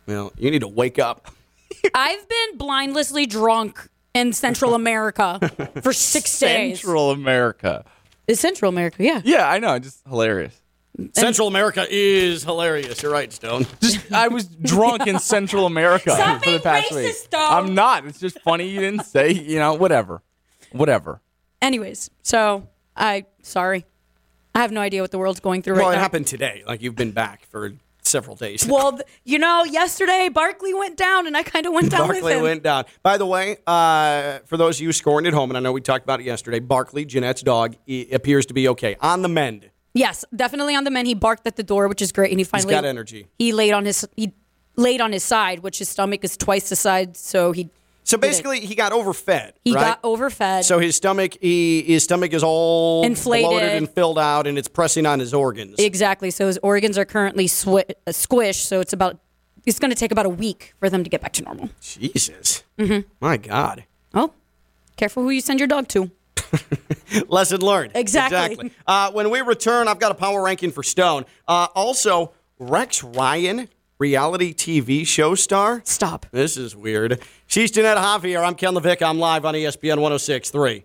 Well, you need to wake up. I've been blindlessly drunk in Central America for six days. Central America. It's Central America, yeah. Yeah, I know. Just hilarious. Central America is hilarious. You're right, Stone. Just I was drunk in Central America Stop for the being past racist, week. Stone. I'm not. It's just funny you didn't say. You know, whatever, whatever. Anyways, so I sorry. I have no idea what the world's going through Well, right it now. happened today. Like you've been back for several days. Well, you know, yesterday Barkley went down, and I kind of went down Barkley went down. By the way, uh, for those of you scoring at home, and I know we talked about it yesterday, Barkley, Jeanette's dog, appears to be okay. On the mend. Yes, definitely on the mend. He barked at the door, which is great, and he He's finally got energy. He laid on his he laid on his side, which his stomach is twice the size, so he So basically, he got overfed. he right? got overfed. So his stomach, he, his stomach is all Inflated. bloated and filled out, and it's pressing on his organs. exactly. So his organs are currently swi- uh, squished. So it's about it's going to take about a week for them to get back to normal. Jesus, Mm-hmm. my God. Oh, careful who you send your dog to. Lesson learned. Exactly. Uh, when we return, I've got a power ranking for Stone. Uh, also, Rex Ryan, reality TV show star. Stop. This is weird. She's Jeanette Javier. I'm Ken LaVicka. I'm live on ESPN 1063.